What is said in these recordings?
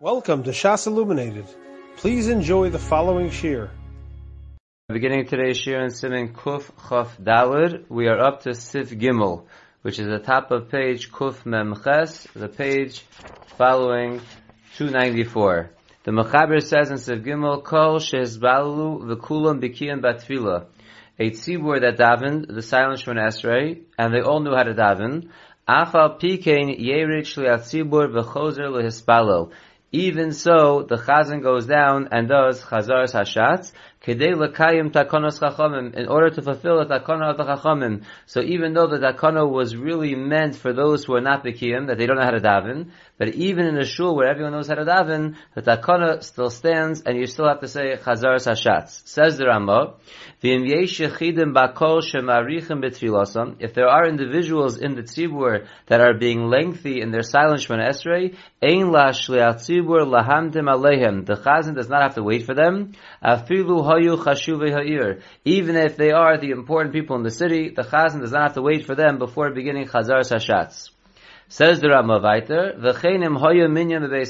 Welcome to Shas Illuminated. Please enjoy the following shir. Beginning today's shir in Siman Kuf Chaf Dalid, we are up to Sif Gimel, which is the top of page Kuf Mem Ches, the page following 294. The Mechaber says in Sif Gimel, Kol Shehizbalu V'kulam Bikiyam Batfila. A tzibur that davened, the silent Shemon Esrei, and they all knew how to daven. Afal Pikein Yerid Shliat Tzibur V'chozer Lehispalel. Even so, the chazan goes down and does chazar hashatz in order to fulfill the takana of the chachamim. So even though the takana was really meant for those who are not bekiyim, that they don't know how to daven, but even in a shul where everyone knows how to daven, the takana still stands and you still have to say chazar hashatz. Says the Rambam, if there are individuals in the tzibur that are being lengthy in their silent shemana esrei, ein la tzibur lahamdim alehem. The chazan does not have to wait for them. Afilu Even if they are the important people in the city, the chazan does not have to wait for them before beginning chazar hashatz. Says the Rama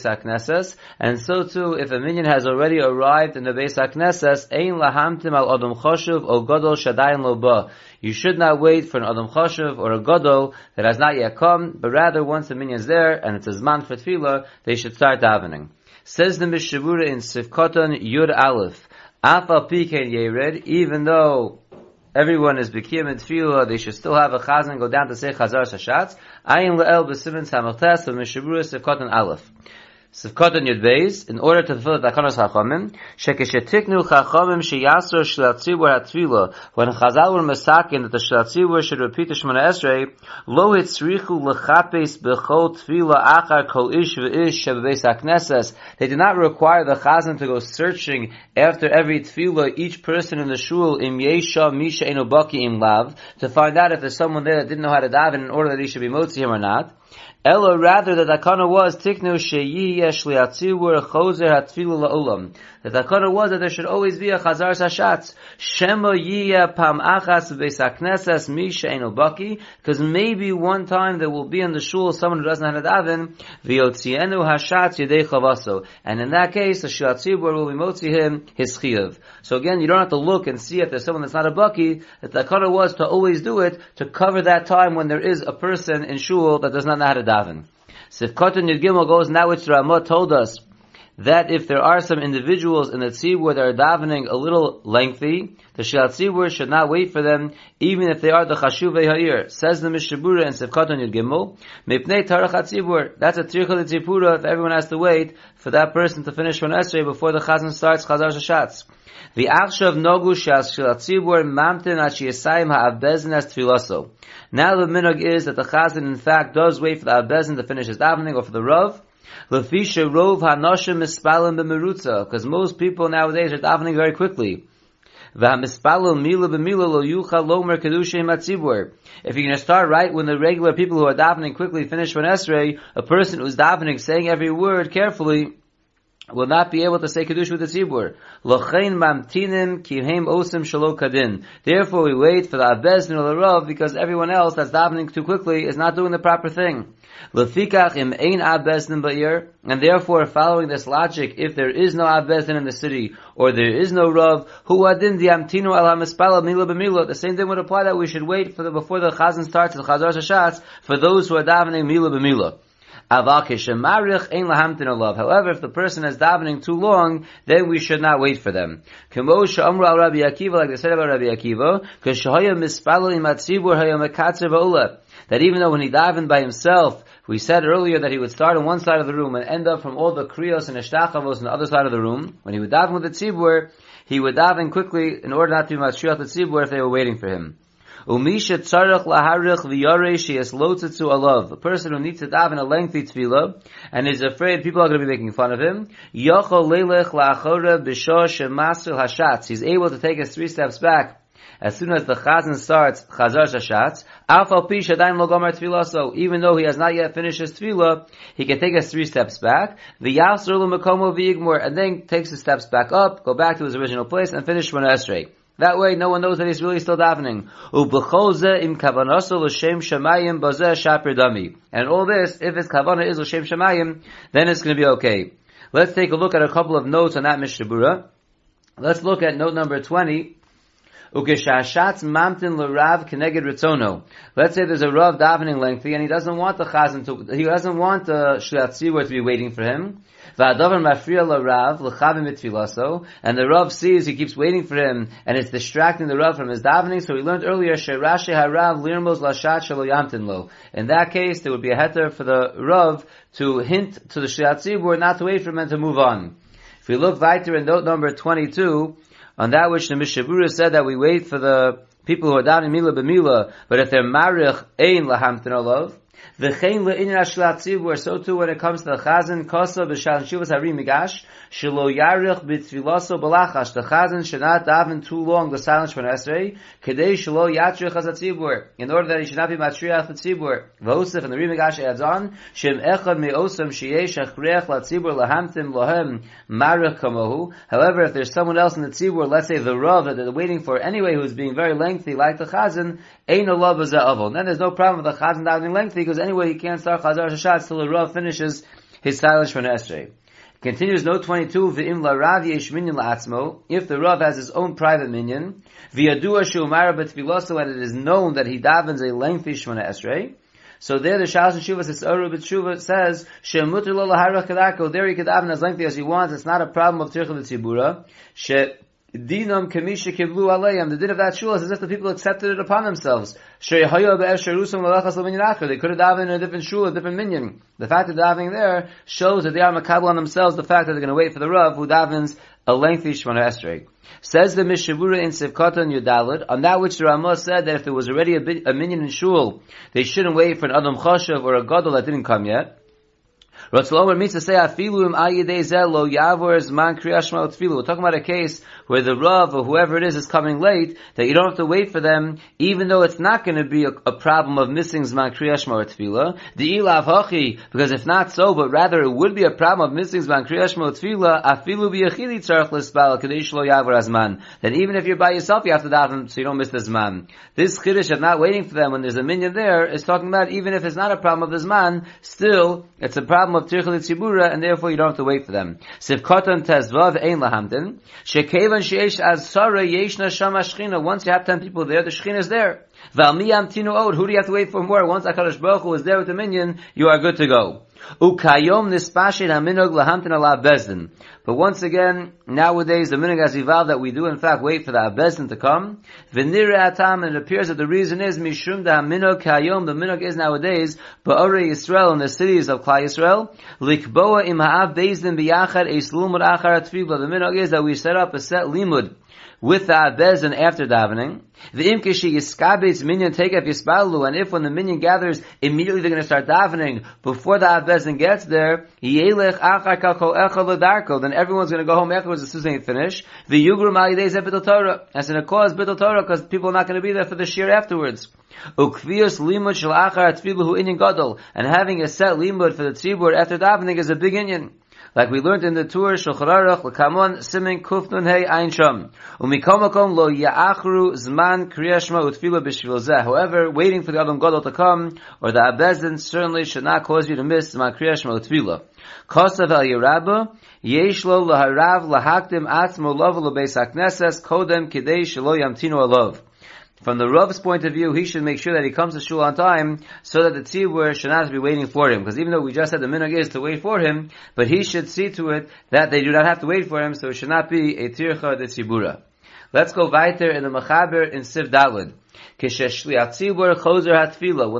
hakneses, and so too, if a minyan has already arrived in the beis hakneses, ein lahamtim al adam choshev o godol shadayin lo ba. You should not wait for an adam choshev or a godol that has not yet come, but rather once the minyan is there and it's a zman for tefillah, they should start davening. Says the Mishavura in Sivkoton Yud Aleph, Afa Pikein Yered, even though everyone is Bekim and Tefillah, they should still have a chazan go down to say Chazar Shashatz. Ayin Le'el B'Simen Samachtes of Mishabura Sivkotan Yud Beis, in order to fulfill the Takanos HaChamim, Shekeshetiknu Chachamim Sheyasro Shelatzibur HaTfila, when Chazal were masakin that the Shelatzibur should repeat the Shemona Esrei, Lo Hitzrichu Lechapes Bechol Tfila Achar Kol Ish V'ish Shebebeis HaKnesses, they did not require the Chazan to go searching after every Tfila, each person in the shul, Im Yesha Misha Enobaki Im Lav, to find out if there's someone there that didn't know how to daven in order that he should be motzi him or not. Elo rather the takana was tiknu sheyi yesh liatzibur chozer hatfilu la'olam. The takana was that there should always be a chazar sashatz. Shema yiyah pam achas v'esaknesas mi she'enu baki. Because maybe one time there will be in the shul someone who doesn't have a daven, v'yotzienu hashatz yedei chavaso. And in that case, the shiatzibur will be motzi him his chiyav. So again, you don't have to look and see if there's someone that's not a baki. The takana was to always do it to cover that time when there is a person in shul that does not know how to daven. Sifkotan Yud Gimel goes now which Ramah told us that if there are some individuals in the tzibur that are davening a little lengthy, the shilat tzibur should not wait for them, even if they are the chashuvei ha'ir. Says the Mishabura in Sifkotan Yud Gimel, Mipnei tarach tzibur. That's a tircha tzipura if everyone has to wait for that person to finish one esrei before the chazan starts chazar shashatz. The Akshav Nogu Shas Shilatzibur Mamtin Ashiyasayim Ha'avbezin as Tfilaso. Now the minog is that the Chazan in fact does wait for the Avbezin to finish his davening or for the Rav. Lefisha Rov HaNoshim Mispalim B'Merutza because most people nowadays are davening very quickly. If you're going to start right when the regular people who are davening quickly finish one esrei, a person who's davening saying every word carefully, will not be able to say Kiddush with the Tzibur. Lochein mamtinim kihem osim shalo kadin. Therefore we wait for the Abbez and the Rav because everyone else that's davening too quickly is not doing the proper thing. Lefikach im ein Abbezin ba'ir, and therefore following this logic, if there is no Abbezin in the city, or there is no Rav, hu adin diamtinu al hamispala mila b'mila, the same thing would apply that we should wait for the, before the Chazan starts, the Chazar Shashatz, for those who are davening mila b'mila. However, if the person is davening too long, then we should not wait for them. Like they said about Rabbi Akiva, that even though when he davened by himself, we said earlier that he would start on one side of the room and end up from all the kriyos and ishtachavos on the other side of the room. When he would daven with the tzibur, he would daven quickly in order not to be matriach the tzibur if they were waiting for him. Umisha tzarech laharich v'yarei sheyes lotetzu alav. A person who needs to daven a lengthy tefillah and is afraid people are going to be making fun of him. Yochol leilech la'achora b'shah shemasil hashatz. He's able to take us three steps back as soon as the chazan starts chazar shashatz, afal pi shadaim lo gomer tefillah, so even though he has not yet finished his tefillah, he can take us three steps back, v'yasr l'makomo v'yigmor, and then takes the steps back up, go back to his original place, and finish one esrei. That way, no one knows that he's really still davening. And all this, if his kavanah is l'shem shemayim, then it's going to be okay. Let's take a look at a couple of notes on that Mishabura. Let's look at note number 20. Ukeshashatz mamtin l'rav keneged ritzono. Let's say there's a rav davening lengthy and he doesn't want the chazan to, he doesn't want the shliat to be waiting for him. V'adavar mafriya l'rav l'chavim mitfilaso. And the rav sees he keeps waiting for him and it's distracting the rav from his davening. So we learned earlier, sherashi harav lirmos lashat shelo yamtin lo. In that case, there would be a heter for the rav to hint to the shliat not to wait for him and to move on. If we look weiter in note number 22, on that which the Mishabura said that we wait for the people who are down in Mila b'Mila, but if they're Marich Ein Lahamtin Olav, V'chein le'inyan tzibur, so too when it comes to the chazan, kosa b'shal shivas hari migash, shelo yarich b'tfilaso b'lachash, the chazan should not daven too long the silence for Esrei, kedei shelo yatrich as tzibur, in order that he should not be matriach the tzibur. V'osef, and the Rimigash adds on, shem echad me'osam sheyesh achreach la tzibur lahamtim lohem marich kamohu. However, if there's someone else in the tzibur, let's say the rav that they're waiting for anyway, who's being very lengthy, like the chazan, ein olav avol. Then there's no problem with the chazan davening lengthy, because anyway, he can't start Chazar Shashat till the Rav finishes his silence from Esrei. Continues note 22, V'im la Rav yesh minyan la'atzmo, if the Rav has his own private minyan, v'yadua she'umara betfiloso, and it is known that he davens a lengthy Shemona Esrei, so there the Shas and Shuvah says, Oru B'Tshuva says, Shemutu lo laharach kadako, there he could daven as lengthy as he wants, it's not a problem of Tircha V'Tzibura, she Dinam kamisha kiblu alayim. The din of that shul is as if the people accepted it upon themselves. They could have davened in a different shul, a different minyan. The fact that they're davening there shows that they are makabel on themselves the fact that they're going to wait for the Rav who davens a lengthy Shemona Esrei. Says the Mishavura in Sivkatan Yudalid, on that which the Ramah said that if there was already a, a minyan in shul, they shouldn't wait for an Adam Choshev or a Gadol that didn't come yet. Ratzlomer means to say afilu zelo yavor. We're talking about a case where the Rav or whoever it is is coming late, that you don't have to wait for them, even though it's not going to be a, a, problem of missing Zman Kriyashma or Tefillah. The Ilav Hachi, because if not so, but rather it would be a problem of missing Zman Kriyashma or Tefillah, Afilu B'yachili Tzarech L'Spal, Kadesh Lo Yavor Azman. Then even if you're by yourself, you have to daven so you don't miss the Zman. This Kiddush of not waiting for them when there's a minyan there is talking about even if it's not a problem of the Zman, still, it's a problem of Tirchel Tzibura, and therefore you don't have to wait for them. Sivkotan Tezvav Ein Lahamdin, Shekeva Given sheish as Sarah yeshna shama shchina, once you have ten people there, the shchina is there. Valmiyam tinu od, who do you have to wait for more? Once HaKadosh Baruch Hu is there with the minyan, you are good to go. Ukayom haminog ala bezdin. But once again, nowadays the minog has evolved that we do in fact wait for the bezdin to come. V'nir atam, and it appears that the reason is mishum da minog kayom, the minog is nowadays, ba'ore Yisrael, in the cities of Klai Yisrael, likboa im ha'av bezdin biyachar eis lumud achar atfibla. The minog is that we set up a set limud with the Abezin after davening. The imkishi yiskabetz minyan take up yispalu, and if when the minyan gathers, immediately they're going to start davening before the Abezin gets there, yelech achar kakol darko, then everyone's going to go home afterwards as soon as they finish. The yugru malidei zebitol Torah. That's going to cause bittul Torah because people are not going to be there for the shir afterwards. Ukvius limud shel achar atfilu inyan gadol, and having a set limud for the tzibur after davening is a big inyan like we learned in the tour Shulchan L'kamon Simin Kufnun Hey Ein Sham Umikomakom Lo Ya'achru Zman Kriyashma Utfila B'Shvil Zeh. However, waiting for the Adam Gadol to come or the Abezin certainly should not cause you to miss Zman Kriyashma Utfila. Kosav El Yerabba Yesh Lo Laharav Lahakdim Atzmo Lov Lo Beis HaKnesses Kodem Kidei Shelo Yamtinu Alov. From the Rav's point of view, he should make sure that he comes to shul on time so that the tzibur should not be waiting for him. Because even though we just said the minhag is to wait for him, but he should see to it that they do not have to wait for him, so it should not be a tircha de tzibura. Let's go weiter in the Mechaber in Siv Dalid. When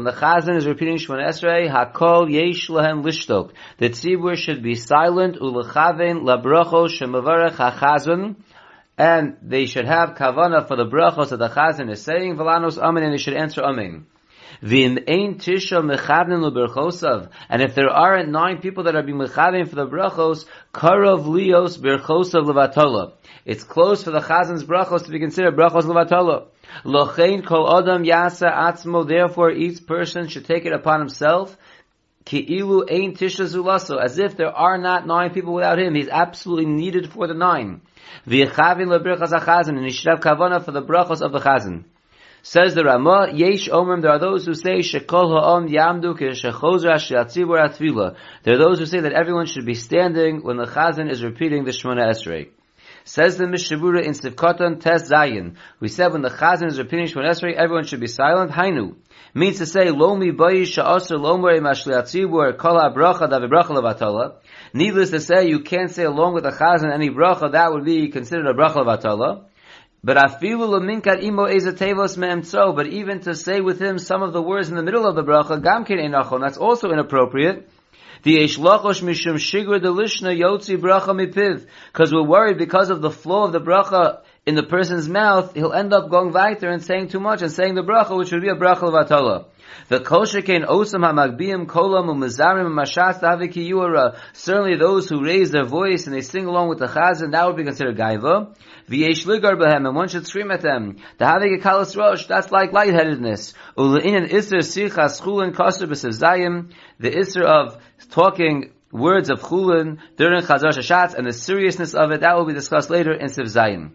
the Chazan is repeating Shemon Esrei, Hakol Yesh Lahem Lishtok. The tzibur should be silent, Ulechaven Labracho Shemavarech HaChazan, and they should have kavana for the brachos that the chazan is saying, v'lanos amen, and they should answer amen. V'im ein l'berchosav, and if there aren't nine people that are being mechavin for the brachos, karov lios berchosav levatola. It's close for the chazan's brachos to be considered brachos levatola. Lochein kol adam yasa atzmo, therefore each person should take it upon himself, Ki'ilu ein tisha zulaso, as if there are not nine people without him, he's absolutely needed for the nine. V'yechavin lebrachas hachazan, and he should have kavana for the brachos of the chazan. Says the Ramah, Yesh Omrim, there are those who say, Shekol Ha'om Yamdu Keshechozra Shiatzibur Atvila. There are those who say that everyone should be standing when the Chazan is repeating the Shemona Esrei. Says the Mishabura in Sivkotan Tes Zayin. We said when the Chazan is repeating Shemona Esrei, everyone should be silent. Hainu. Means to say, Lo mi bayi sha'asr lo mori mashliatzibur kol ha'bracha da v'bracha levatala. Needless to say, you can't say along with the Chazan any bracha, that would be considered a bracha levatala. But afilu leminkat imo ezatevos me'emtzo, but even to say with him some of the words in the middle of the bracha, gamkin enachon, that's also inappropriate. The eshlachosh mishum shigur delishna yotzi bracha mipiv, because we're worried because of the flow of the bracha in the person's mouth, he'll end up going weiter and saying too much and saying the bracha, which would be a bracha levatala. The koshekein osam hamagbiyim kolam umazarim mashat daviki yuara. Certainly those who raise their voice and they sing along with the chazan, that would be considered gaiva. V'yesh ligar behem, and one should scream at them. The having a kalas rosh, that's like lightheadedness. Ule'inan isr sichas chulin koser b'sevzayim, the isr of talking words of chulin during chazar shashatz, and the seriousness of it, that will be discussed later in Sivzayim.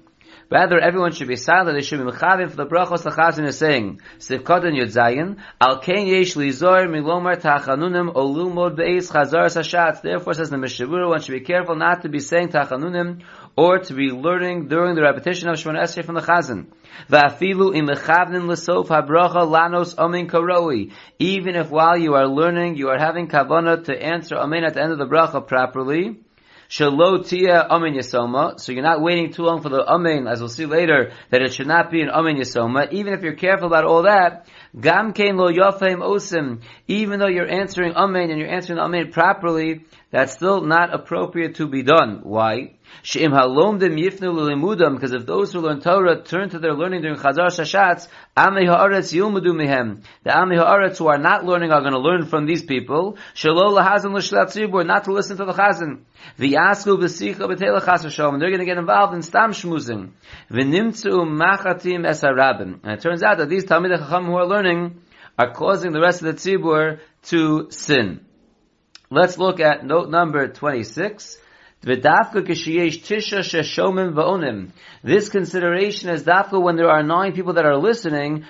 Rather, everyone should be silent. They should be mechavim for the brachos the chazan is saying. Sivkotan Yud Zayin. Al ken yesh lizor milomar tachanunim olumod be'ez chazar sashatz. Therefore, says the Mishabura, one should be careful not to be saying tachanunim or to be learning during the repetition of Shemon Esrei from the chazan. Va'afilu im mechavnim l'sof habracha lanos amin karoi. Even if while you are learning, you are having kavanah to answer amin at the end of the bracha properly. Shalo tia amen yasoma. So you're not waiting too long for the amen, as we'll see later, that it should not be an amen yasoma. Even if you're careful about all that, gam kein lo yafim osim. Even though you're answering amen and you're answering amen properly, that's still not appropriate to be done. Why? Because if those who learn Torah turn to their learning during Chazar Shashatz. The Amei ha'aretz who are not learning are going to learn from these people. Shelo lahazan l'shlat not to listen to the chazan. V'yasku v'sicha b'tela chas. They're going to get involved in stam shmuzing. V'nimtzu machatim es harabim. And it turns out that these Talmidei Chacham who are learning are causing the rest of the tzibur to sin. Let's look at note number 26. This consideration is dafka when there are nine people that are listening.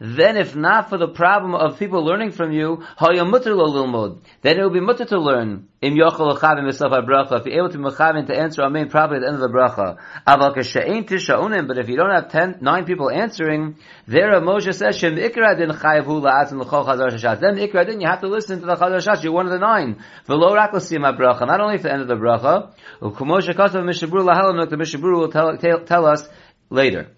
Then if not for the problem of people learning from you. Then it will be mutter to learn. Im yochel ochavim v'sof bracha. If you're able to be to answer amen properly at the end of the bracha. But if you don't have ten, nine people answering, there Moshe says, ikra. Then you have to listen to the chazar shashat. You're one of the nine. V'lo rak bracha. Not only for the end of the bracha, u'kumoshe kasav mishabur lahalam, the mishabur will tell, tell, tell us later.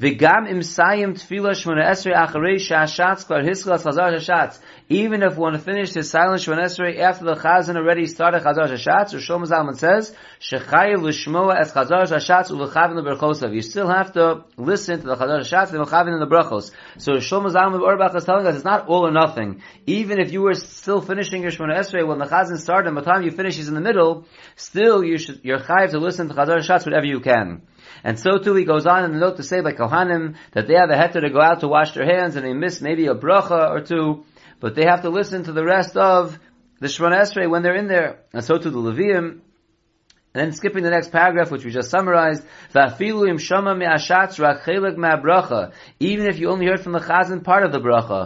V'gam imsayim tefillah shmona esrei acharei shashatz klar hisklas chazar shashatz. Even if one finished his silent shmona esrei after the chazan already started chazar shashatz, Roshom Zalman says, shechayiv l'shmoa es chazar shashatz u'lechavin l'berchosav. You still have to listen to the chazar shashatz and l'chavin in the brachos. So Roshom Zalman Auerbach is telling us it's not all or nothing. Even if you were still finishing your shmona esrei when the chazan started, and by the time you finish is in the middle, still you should, you're chayiv to listen to chazar shashatz whatever you can. And so too he goes on in the note to say by Kohanim that they have a heter to go out to wash their hands and they miss maybe a bracha or two, but they have to listen to the rest of the Shemona Esrei when they're in there. And so too the Levium, and then skipping the next paragraph, which we just summarized, Even if you only heard from the chazan part of the bracha,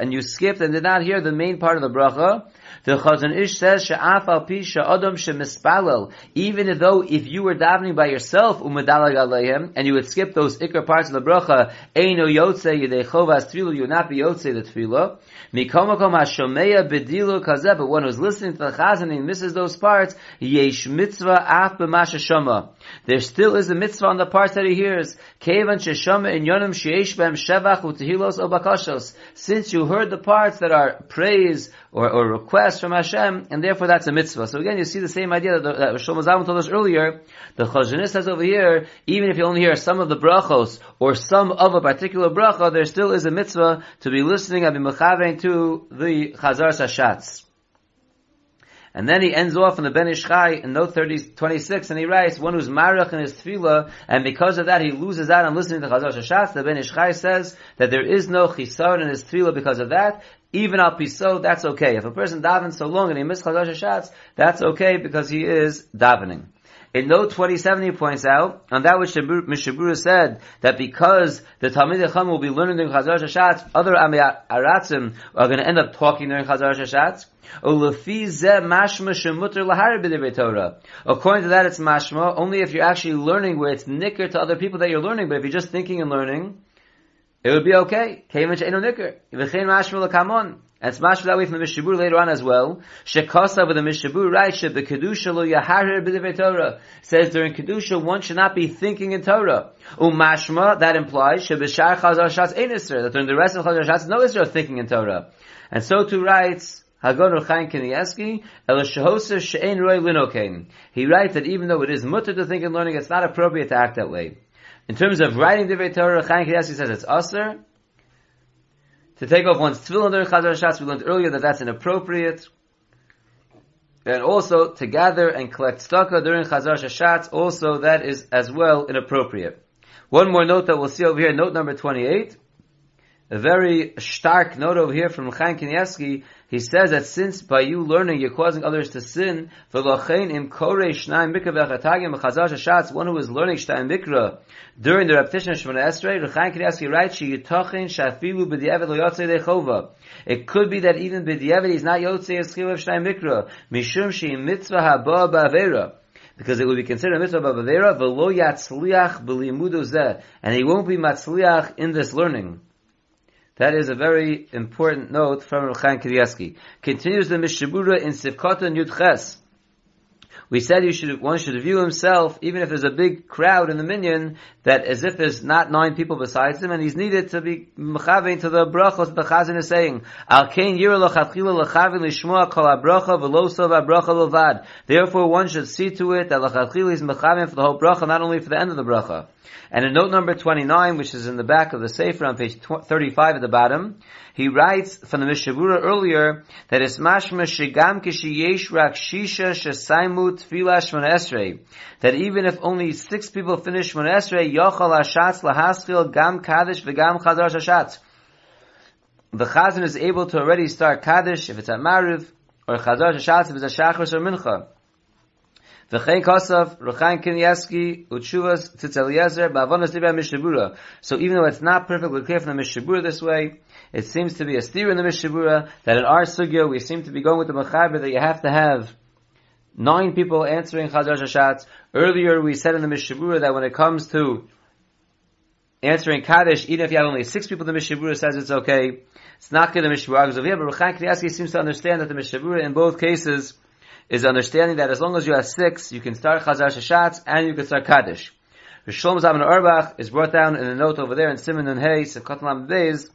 and you skipped and did not hear the main part of the bracha, the Chazon Ish says, "She'af al pi she'adam she'mispalel." Even though if you were davening by yourself, umedalag aleihem, and you would skip those ikar parts of the bracha, eino yotze yedei chovas tefillah, you would not be yotze the tefillah. Mikomakom hashomeya bedilu kazeh, but one who's listening to the chazan and misses those parts, yesh mitzvah af b'masha shama. There still is a mitzvah on the parts that he hears. Kevan sheshama in yonim sheyesh b'hem shevach u'tehilos o Since you heard the parts that are praise or, or request from Hashem, and therefore that's a mitzvah. So again, you see the same idea that, that Shlomo Zalman told us earlier. The Chazon Ish says over here, even if you only hear some of the brachos, or some of a particular bracha, there still is a mitzvah to be listening and be mechavein to the Chazar Sashatz. And then he ends off in the Ben Ish Chai in note 30, 26, and he writes, one who's marach in his tefillah, and because of that he loses out on listening to Chazar Shashatz, the Ben Ish Chai says that there is no chisar in his tefillah because of that, even al piso, that's okay. If a person davens so long and he misses chazar shashatz, that's okay because he is davening. In note 27 he points out, on that which Mishabura said, that because the Talmid Chacham will be learning during Chazar Shashat, other Aratzim are going to end up talking during Chazar Shashat. According to that, it's mashma only if you're actually learning where it's nicker to other people that you're learning. But if you're just thinking and learning, it would be okay. And it's mashma that way from the Mishabur later on as well. Shekasa with the Mishabur writes the kedusha lo yaharir b'divrei Torah says during kedusha one should not be thinking in Torah. Umashma that implies shebishar chazar shatz ein that during the rest of chazar shatz no isra thinking in Torah. And so too writes Hagon Chaim Kanievsky, Elishahosa She'en Roy Linokain. He writes that even though it is mutter to think and learning, it's not appropriate to act that way. In terms of writing Divrei Torah, Chaim Kanievsky says it's usher. To take off one's tefillin during Chazar Shatz, we learned earlier that that's inappropriate. And also, to gather and collect tzedakah during Chazar Shatz, also that is as well inappropriate. One more note that we'll see over here, note number 28. A very stark note over here from Chaim Kanievsky he says that since by you learning you're causing others to sin, one who is learning Shtayim during the repetition of Shemona Esrei, Rechaim Kanievsky writes, b'di'evet yotzei lechova. It could be that even b'di'evet he's not yotzei eschil of Shtayim Mikra, mishum she mitzvah haba ba'avera because it would be considered a mitzvah ba'avera, v'lo yatzliach b'limudu zeh, and he won't be matzliach in this learning. That is a very important note from Ruchan Kanievsky. Continues the Mishabura in Sivkota Yudches. We said you should, one should view himself, even if there's a big crowd in the minyan, that as if there's not nine people besides him, and he's needed to be mechavein to the brachos the chazan is saying. Therefore one should see to it that lachatchila is mechavein for the whole bracha, not only for the end of the bracha. And in note number 29, which is in the back of the Sefer on page 35 at the bottom, he writes from the Mishabura earlier that it's mashma shigam kishiyesh rak shisha shesaimu tefila shmon esrei. That even if only six people finish shmon esrei, yochal hashatz lahaskil gam kaddish v'gam chazar shashatz. The chazan is able to already start kaddish if it's at mariv, or chazar shashatz if it's a shachar or mincha. V'chein Tzitz Ba'avonas Libya Mishabura. So even though it's not perfectly clear from the Mishabura this way, it seems to be a steer in the Mishabura, that in our sugya we seem to be going with the Mechaber that you have to have nine people answering Chazar Shashatz. Earlier we said in the Mishabura that when it comes to answering Kaddish, even if you have only six people, the Mishabura says it's okay. It's not good the Mishabura but Ruchain Kanievsky seems to understand that the Mishabura in both cases is understanding that as long as you have six, you can start Chazar Shashatz and you can start Kaddish. Rishon Zalman Auerbach is brought down in a note over there in Simon and Hay, Sefkat Lam Beis,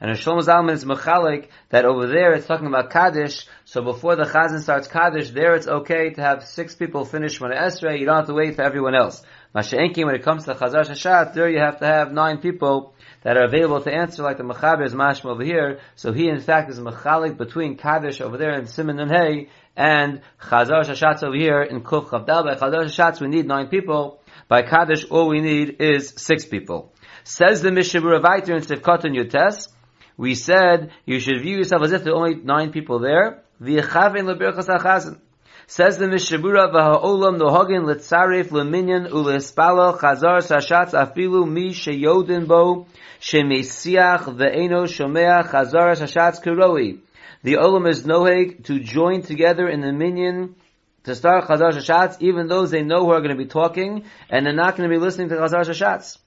and Rishon Zalman is Mechalik, that over there it's talking about Kaddish, so before the Chazan starts Kaddish, there it's okay to have six people finish Shemona Esrei, you don't have to wait for everyone else. Masha'enki, when it comes to Chazar Shashat, there you have to have nine people that are available to answer like the Mechaber is Mashma over here, so he in fact is Mechalik between Kaddish over there in Simon and Hay, and Chazar Shashatz over here in Kuf Chavdal. By Chazar Shashatz we need nine people. By Kaddish all we need is six people. Says the Mishabura Vaiter in Sivkot Yutes, we said you should view yourself as if there are only nine people there. V'yechavin lebirchas ha'chazan. Says the Mishabura v'ha'olam nohagin letzaref leminyan ulehispalo chazar sashatz afilu mi sheyodin bo shemesiach ve'eno shomea chazar sashatz kiroi the Olam is noheg to join together in the minyan to start Chazar Shashatz, even those they know who are going to be talking, and they're not going to be listening to Chazar Shashatz.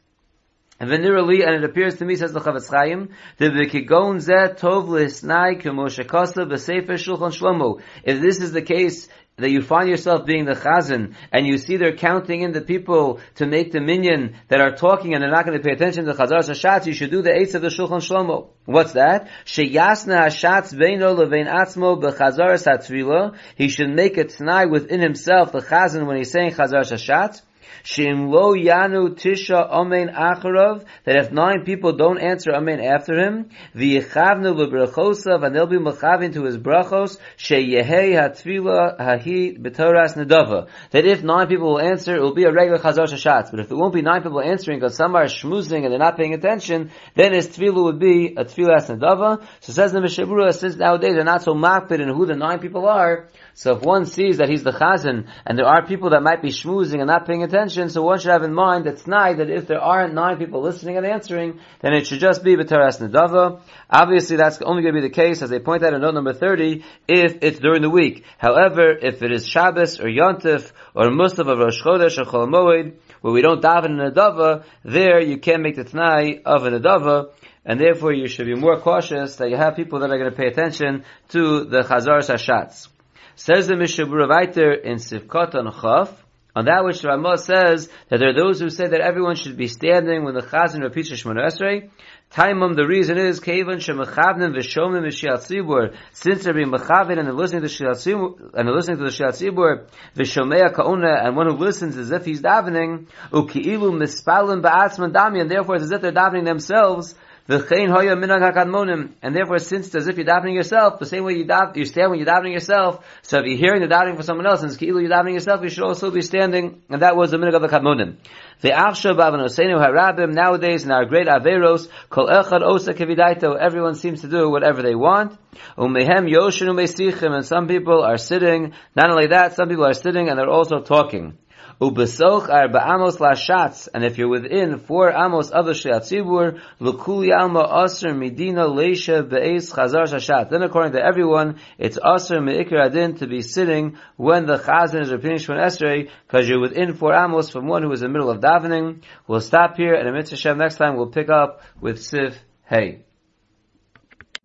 And venerally, and it appears to me, says the Chofetz Chaim, the v'kigon zeh tov l'hisnai k'mo shekasa v'sefer shulchan shlomo. If this is the case, that you find yourself being the chazan, and you see they're counting in the people to make the minyan that are talking and they're not going to pay attention to the chazar hashatz, you should do the eights of the shulchan shlomo. What's that? Sheyasna hashatz beino levein atzmo bechazar satvila. He should make a t'nai within himself, the chazan, when he's saying chazar hashatz. Shim lo yanu tisha amen acharov, that if nine people don't answer amen after him, v'yichavnu l'brachosav, and they'll be machavin to his brachos, sheyehei hatvila hahi b'toras nedava. That if nine people will answer, it will be a regular chazar shashatz. But if it won't be nine people answering because some are schmoozing and they're not paying attention, then his tvila would be a tvilas nedava. So says the Mishabura, since nowadays they're not so makpid in who the nine people are, so if one sees that he's the chazan, and there are people that might be schmoozing and not paying attention, so one should have in mind that tonight, that if there aren't nine people listening and answering, then it should just be b'teras nedava. Obviously that's only going to be the case, as they point out in note number 30, if it's during the week. However, if it is Shabbos or Yontif, or Mustav of Rosh Chodesh or Chol Moed, where we don't daven in a dava, there you can't make the t'nai of an adava, and therefore you should be more cautious that you have people that are going to pay attention to the Chazar Sashatz. Says the Mishabura Viter in Sivkot on Chaf, on that which Ramah says that there are those who say that everyone should be standing when the Chazan repeats Shemona Esrei. Taimum, the reason is, Kevan Shemachavnim V'Shomim V'Shiat Tzibur, since they're being Machavin and they're listening to and listening to the Shiat Tzibur, V'Shomea Kauna, and one who listens as if he's davening, Uki'ilu Mispalim Ba'atzman Dami, and therefore it's as if they're davening themselves, And therefore, since it's as if you're davening yourself, the same way you, dav, you stand when you're davening yourself, so if you're hearing the davening for someone else, and it's you're davening yourself, you should also be standing, and that was the minag of the kadmonim. Ve'achshav avanosenu harabim, nowadays in our great averos, kol echad osa kevidaito, everyone seems to do whatever they want. Umehem yoshin umesichim, and some people are sitting, not only that, some people are sitting and they're also talking. Ubesoch arba amos lashatz, and if you're within four amos of the shiatzibur, lukuli alma aser medina leisha be'ez chazar shashat. Then according to everyone, it's aser me'ikir adin to be sitting when the chazan is repeating Shemon Esrei, because you're within four amos from one who is in the middle of davening. We'll stop here, and in Mitzvah Shem next time we'll pick up with Sif Hey.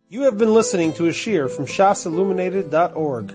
You have been listening to a shear from shasilluminated.org.